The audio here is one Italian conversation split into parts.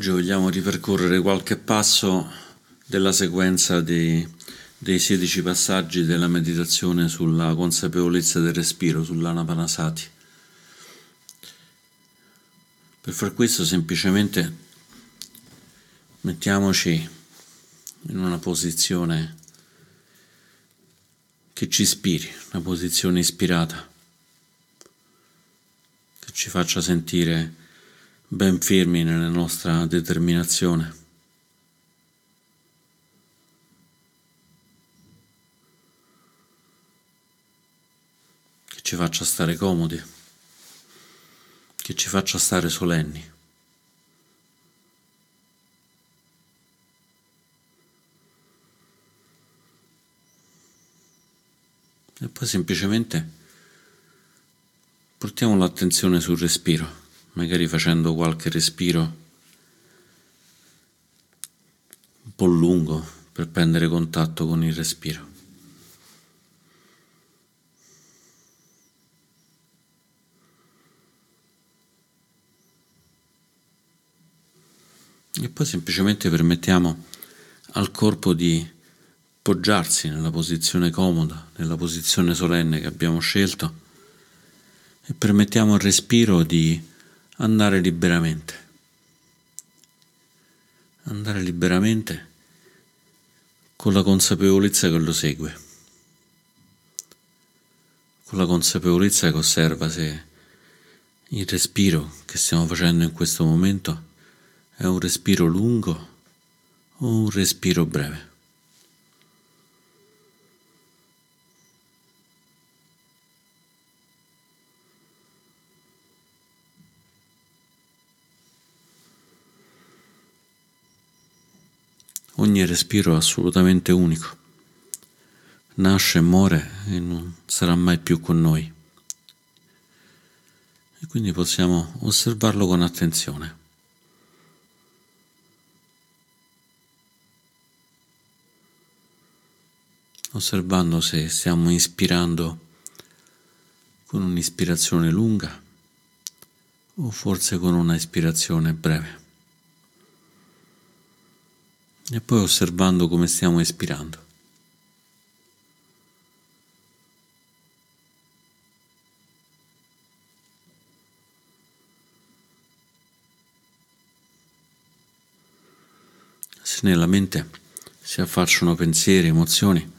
Oggi vogliamo ripercorrere qualche passo della sequenza dei, dei 16 passaggi della meditazione sulla consapevolezza del respiro, sull'anapanasati. Per far questo semplicemente mettiamoci in una posizione che ci ispiri, una posizione ispirata, che ci faccia sentire ben firmi nella nostra determinazione. Che ci faccia stare comodi, che ci faccia stare solenni. E poi semplicemente portiamo l'attenzione sul respiro magari facendo qualche respiro un po' lungo per prendere contatto con il respiro. E poi semplicemente permettiamo al corpo di poggiarsi nella posizione comoda, nella posizione solenne che abbiamo scelto e permettiamo al respiro di andare liberamente. Andare liberamente con la consapevolezza che lo segue, con la consapevolezza che osserva se il respiro che stiamo facendo in questo momento è un respiro lungo o un respiro breve. Ogni respiro è assolutamente unico. Nasce muore e non sarà mai più con noi. E quindi possiamo osservarlo con attenzione. Osservando se stiamo ispirando con un'ispirazione lunga o forse con una ispirazione breve e poi osservando come stiamo espirando. Se nella mente si affacciano pensieri, emozioni,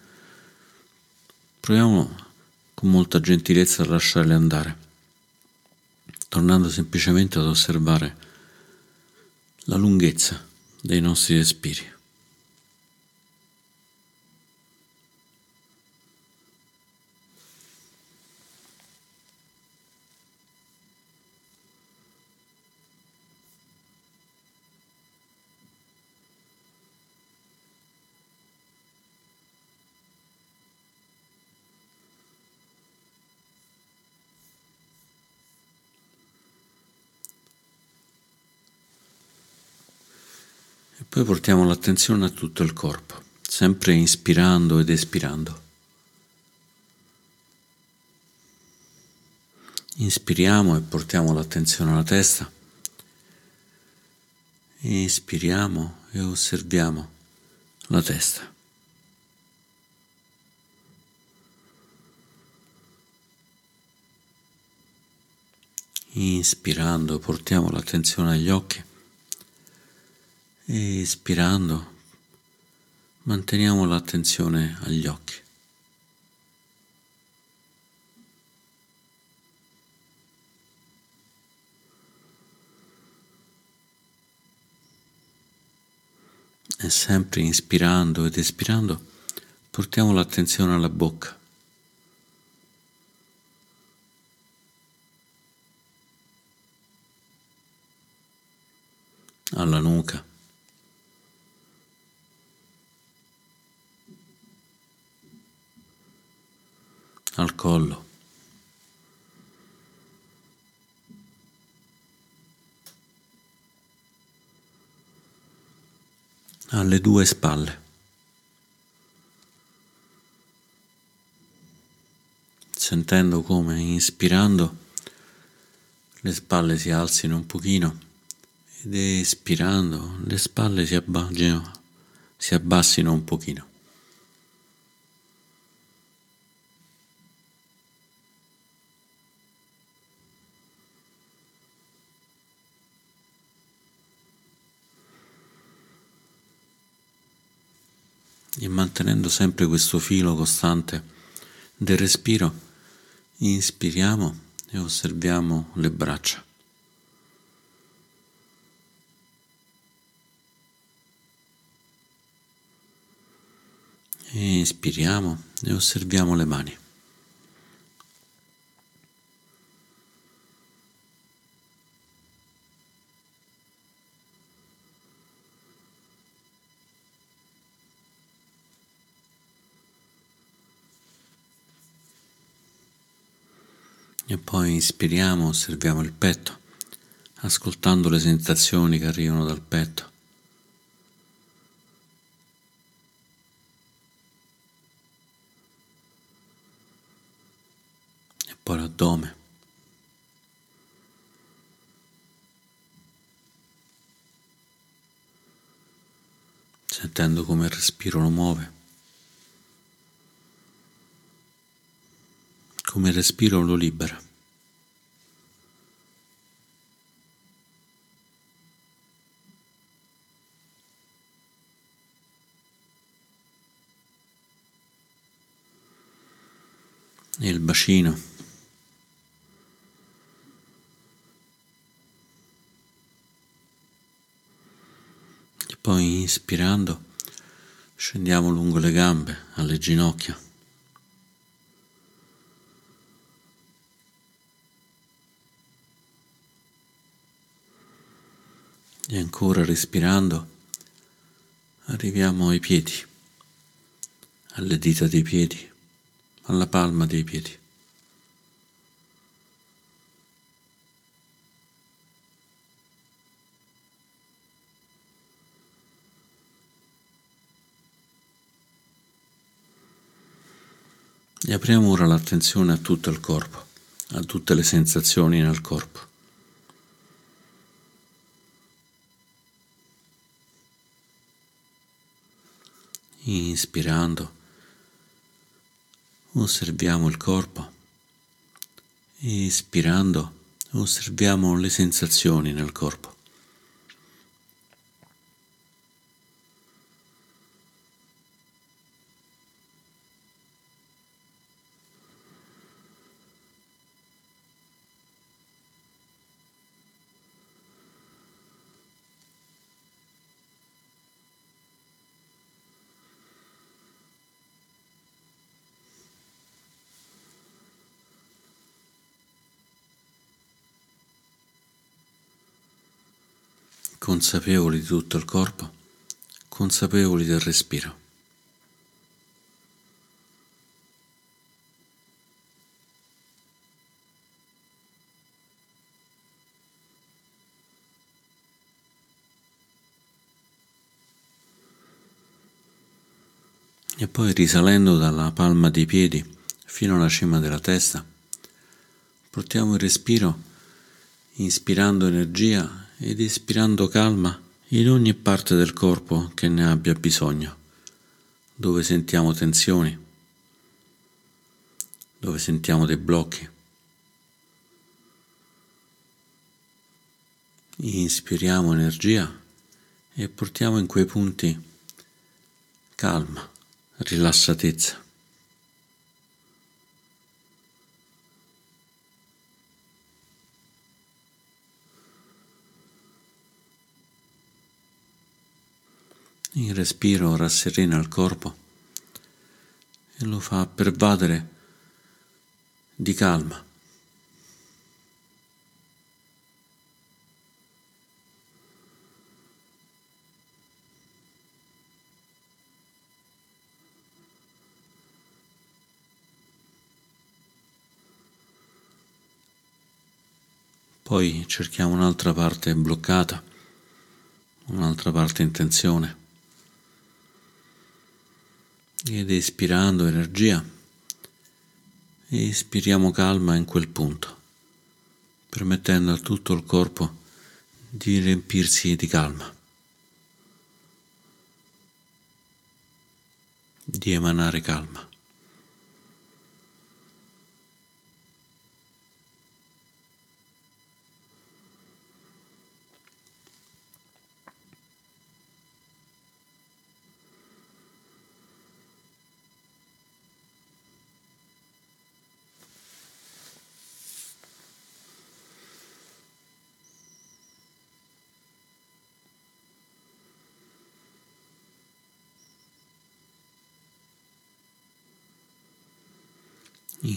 proviamo con molta gentilezza a lasciarle andare, tornando semplicemente ad osservare la lunghezza dei nostri respiri. Poi portiamo l'attenzione a tutto il corpo, sempre inspirando ed espirando. Inspiriamo e portiamo l'attenzione alla testa. Inspiriamo e osserviamo la testa. Inspirando portiamo l'attenzione agli occhi e ispirando manteniamo l'attenzione agli occhi. E sempre inspirando ed espirando portiamo l'attenzione alla bocca. alla nuca. al collo. alle due spalle. Sentendo come inspirando le spalle si alzino un pochino ed espirando le spalle si, abbaggino, si abbassino un pochino. E mantenendo sempre questo filo costante del respiro, inspiriamo e osserviamo le braccia. Inspiriamo e osserviamo le mani. E poi inspiriamo, osserviamo il petto, ascoltando le sensazioni che arrivano dal petto. E poi l'addome. Sentendo come il respiro lo muove. come il respiro lo libera. E il bacino. E poi inspirando scendiamo lungo le gambe, alle ginocchia. E ancora respirando arriviamo ai piedi, alle dita dei piedi, alla palma dei piedi. E apriamo ora l'attenzione a tutto il corpo, a tutte le sensazioni nel corpo. Inspirando, osserviamo il corpo. Espirando, osserviamo le sensazioni nel corpo. Consapevoli di tutto il corpo, consapevoli del respiro. E poi risalendo dalla palma dei piedi fino alla cima della testa, portiamo il respiro inspirando energia ed espirando calma in ogni parte del corpo che ne abbia bisogno, dove sentiamo tensioni, dove sentiamo dei blocchi. Inspiriamo energia e portiamo in quei punti calma, rilassatezza. Il respiro rasserena il corpo e lo fa pervadere di calma. Poi cerchiamo un'altra parte bloccata, un'altra parte in tensione ed espirando energia, espiriamo calma in quel punto, permettendo a tutto il corpo di riempirsi di calma, di emanare calma.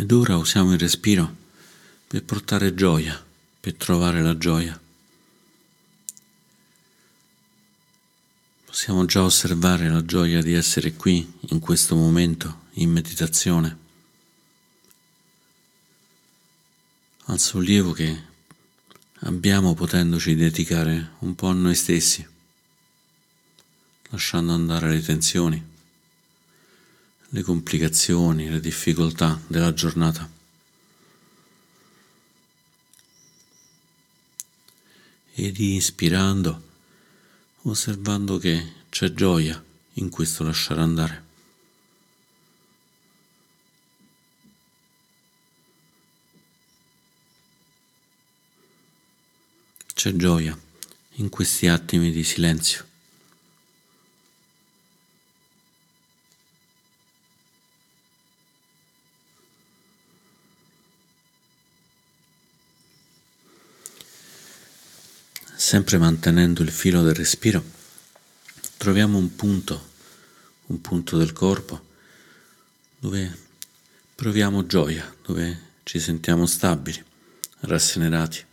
Ed ora usiamo il respiro per portare gioia, per trovare la gioia. Possiamo già osservare la gioia di essere qui, in questo momento, in meditazione, al sollievo che abbiamo potendoci dedicare un po' a noi stessi, lasciando andare le tensioni le complicazioni, le difficoltà della giornata. Ed ispirando, osservando che c'è gioia in questo lasciare andare. C'è gioia in questi attimi di silenzio. Sempre mantenendo il filo del respiro, troviamo un punto, un punto del corpo dove proviamo gioia, dove ci sentiamo stabili, rassenerati.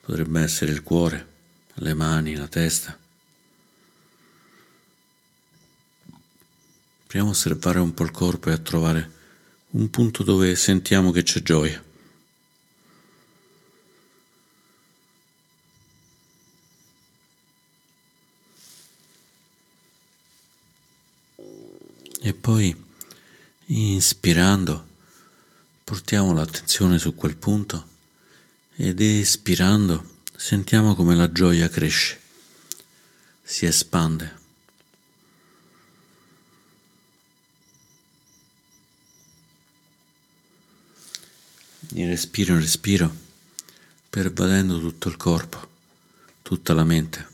Potrebbe essere il cuore, le mani, la testa. Proviamo a osservare un po' il corpo e a trovare un punto dove sentiamo che c'è gioia. E poi, inspirando, portiamo l'attenzione su quel punto ed espirando sentiamo come la gioia cresce, si espande. Di respiro in respiro, pervadendo tutto il corpo, tutta la mente.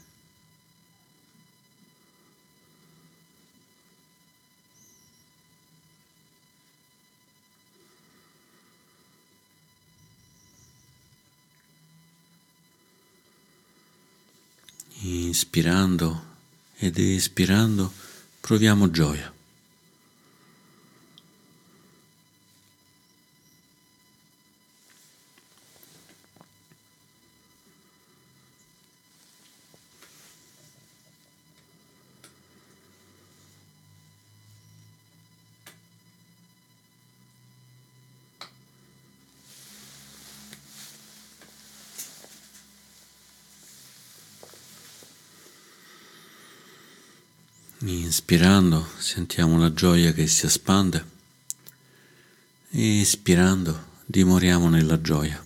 Inspirando ed espirando proviamo gioia. Inspirando sentiamo la gioia che si espande e espirando dimoriamo nella gioia.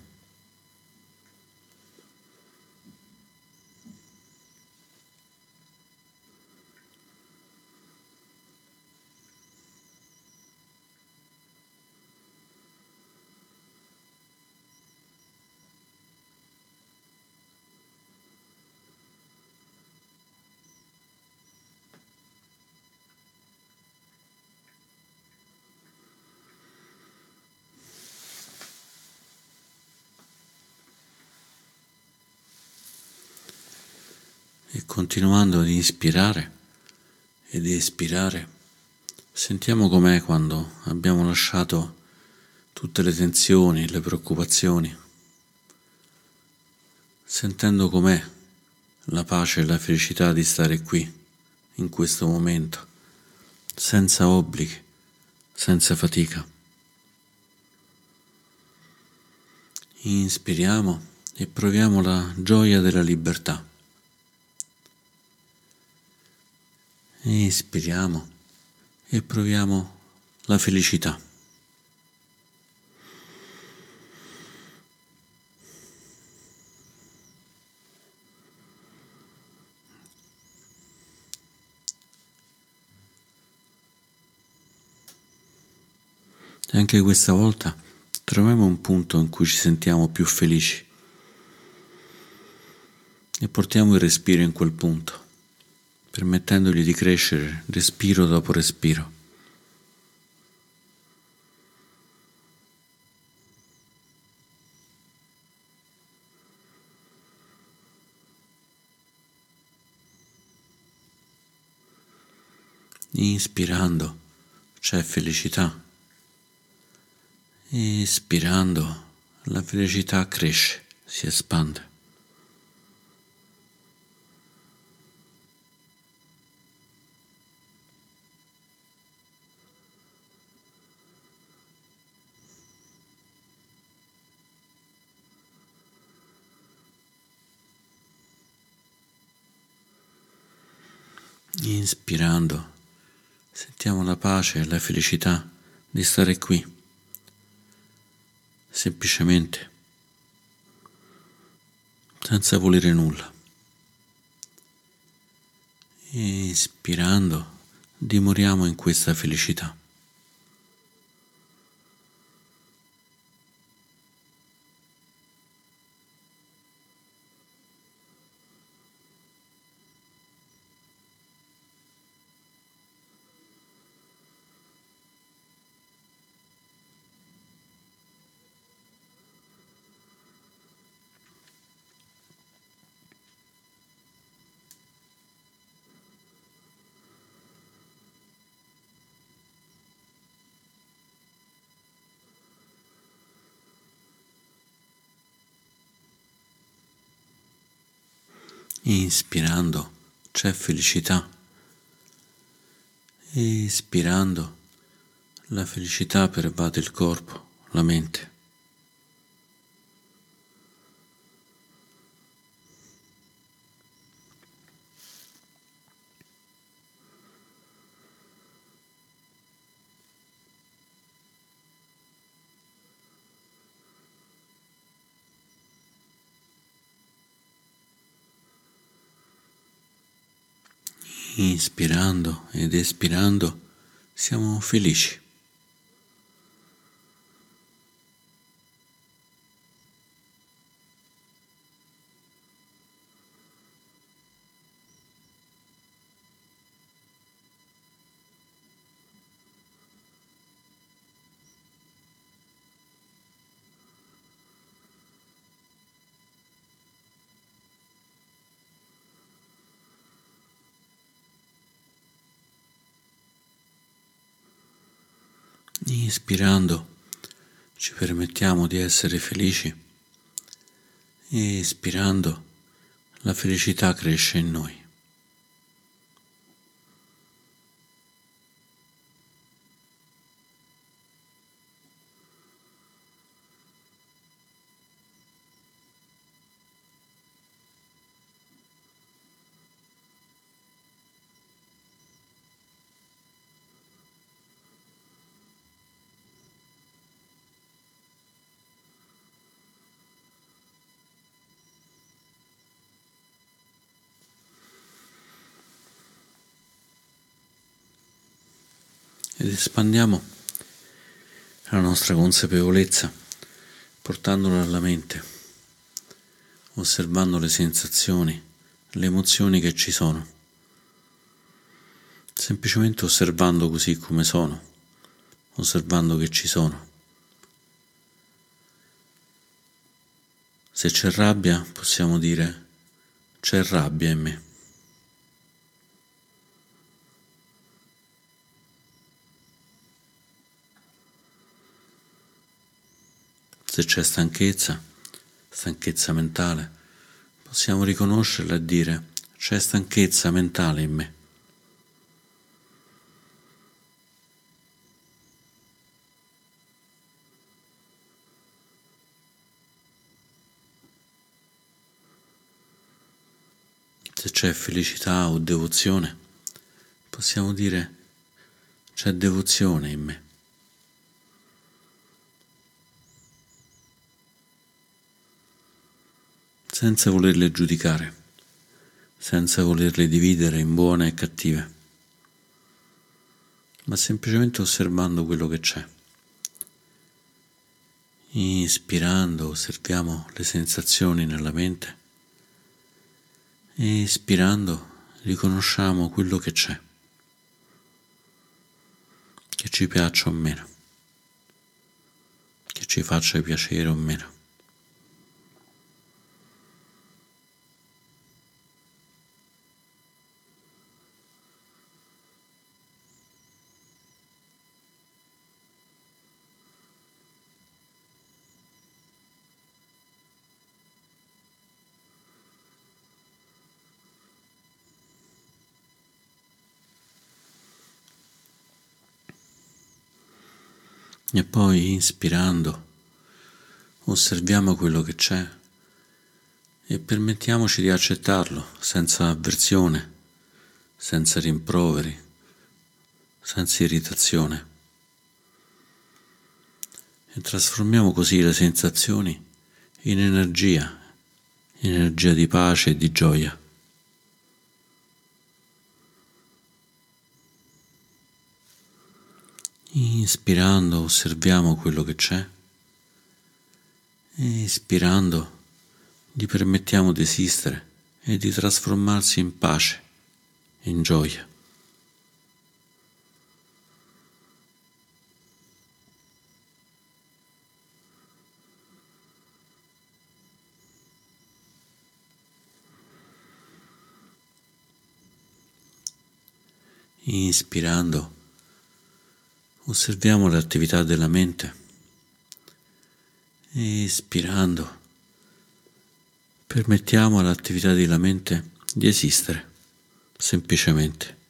E inspirare ed espirare, sentiamo com'è quando abbiamo lasciato tutte le tensioni, le preoccupazioni, sentendo com'è la pace e la felicità di stare qui, in questo momento, senza obblighi, senza fatica. Inspiriamo e proviamo la gioia della libertà. Ispiriamo e proviamo la felicità. E anche questa volta troviamo un punto in cui ci sentiamo più felici e portiamo il respiro in quel punto, permettendogli di crescere respiro dopo respiro. Inspirando c'è felicità, espirando la felicità cresce, si espande. Inspirando, sentiamo la pace e la felicità di stare qui, semplicemente, senza volere nulla. Ispirando, dimoriamo in questa felicità. Inspirando c'è felicità. Espirando la felicità pervade il corpo, la mente. Inspirando ed espirando siamo felici. Inspirando ci permettiamo di essere felici e espirando la felicità cresce in noi. ed espandiamo la nostra consapevolezza portandola alla mente, osservando le sensazioni, le emozioni che ci sono, semplicemente osservando così come sono, osservando che ci sono. Se c'è rabbia possiamo dire c'è rabbia in me. Se c'è stanchezza, stanchezza mentale, possiamo riconoscerla e dire c'è stanchezza mentale in me. Se c'è felicità o devozione, possiamo dire c'è devozione in me. Senza volerle giudicare, senza volerle dividere in buone e cattive, ma semplicemente osservando quello che c'è. Inspirando osserviamo le sensazioni nella mente e ispirando riconosciamo quello che c'è, che ci piaccia o meno, che ci faccia piacere o meno. E poi, inspirando, osserviamo quello che c'è e permettiamoci di accettarlo senza avversione, senza rimproveri, senza irritazione. E trasformiamo così le sensazioni in energia, energia di pace e di gioia. Inspirando osserviamo quello che c'è e ispirando gli permettiamo di esistere e di trasformarsi in pace, in gioia. Inspirando Osserviamo l'attività della mente e ispirando permettiamo all'attività della mente di esistere semplicemente.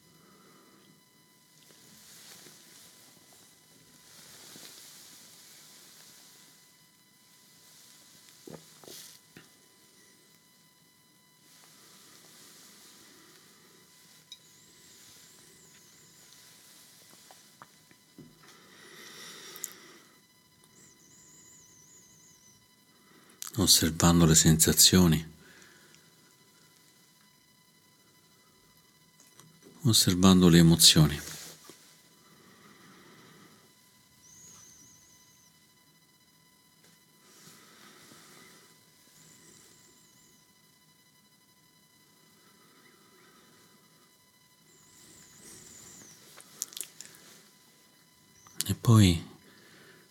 Osservando le sensazioni, osservando le emozioni. E poi,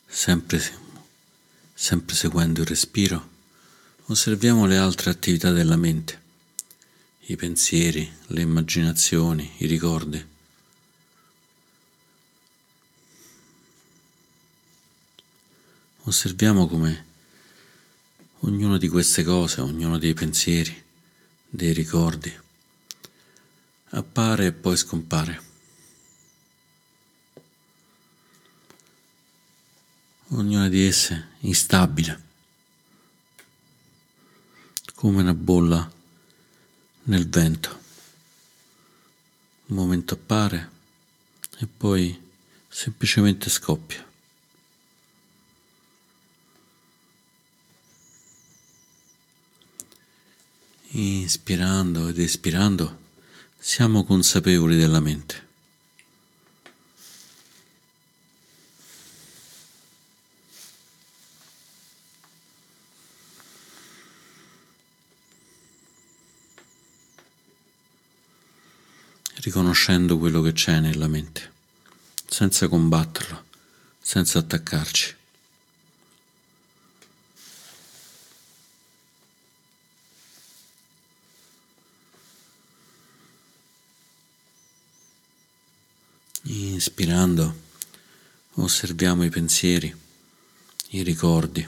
sempre, sempre seguendo il respiro, osserviamo le altre attività della mente, i pensieri, le immaginazioni, i ricordi. Osserviamo come ognuna di queste cose, ognuno dei pensieri, dei ricordi, appare e poi scompare. Ognuna di esse instabile come una bolla nel vento. Un momento appare e poi semplicemente scoppia. Inspirando ed espirando siamo consapevoli della mente. riconoscendo quello che c'è nella mente, senza combatterlo, senza attaccarci. Inspirando osserviamo i pensieri, i ricordi,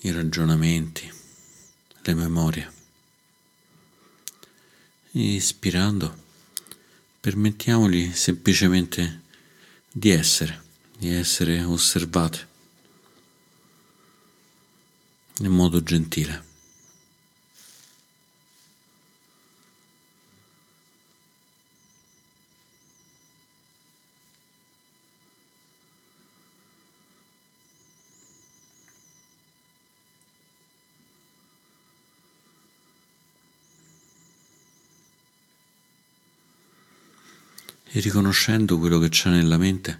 i ragionamenti, le memorie. Ispirando, permettiamogli semplicemente di essere, di essere osservate in modo gentile. E riconoscendo quello che c'è nella mente,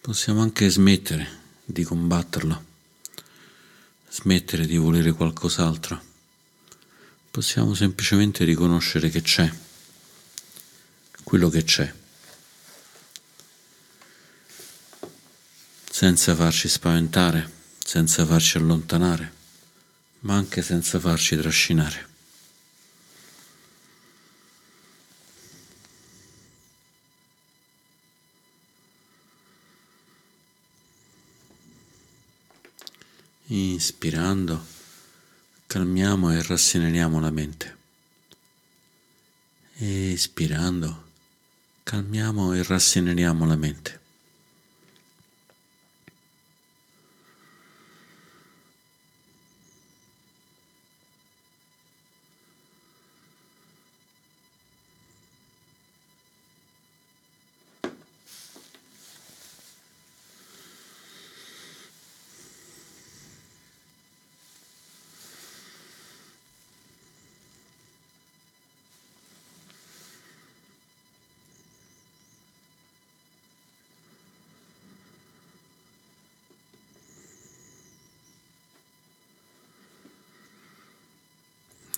possiamo anche smettere di combatterlo, smettere di volere qualcos'altro. Possiamo semplicemente riconoscere che c'è, quello che c'è, senza farci spaventare, senza farci allontanare, ma anche senza farci trascinare. Inspirando, calmiamo e rasseneriamo la mente. Espirando, calmiamo e rasseneriamo la mente.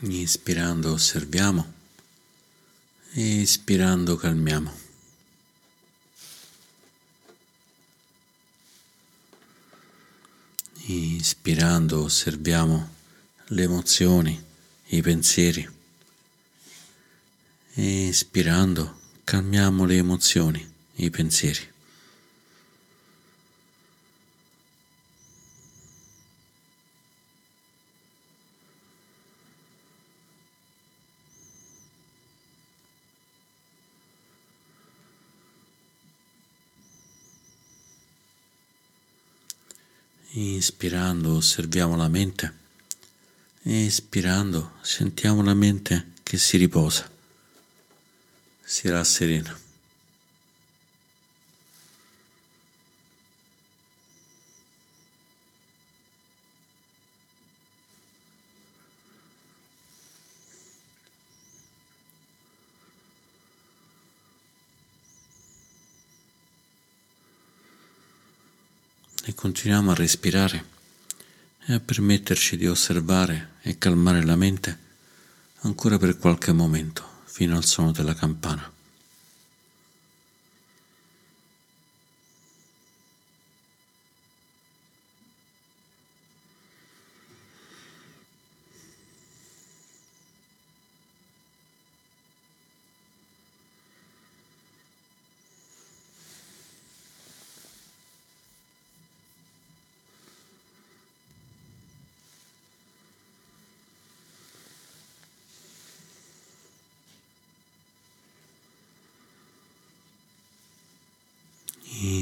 Inspirando osserviamo, espirando calmiamo. Inspirando osserviamo le emozioni, i pensieri. Espirando calmiamo le emozioni, i pensieri. Inspirando osserviamo la mente, espirando sentiamo la mente che si riposa, si rasserena. e continuiamo a respirare e a permetterci di osservare e calmare la mente ancora per qualche momento fino al suono della campana.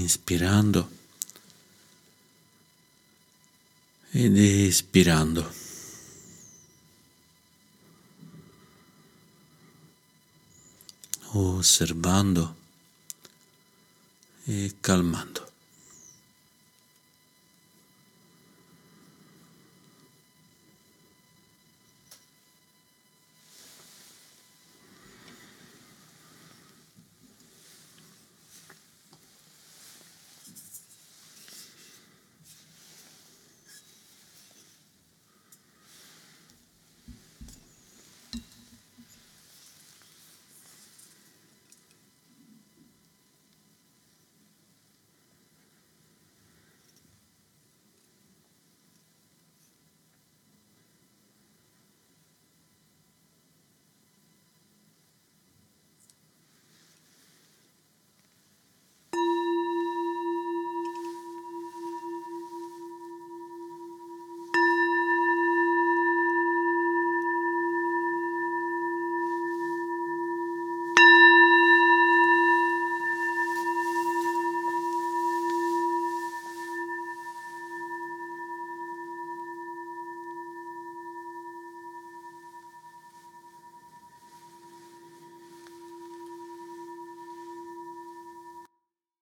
Inspirando ed espirando. Osservando e calmando.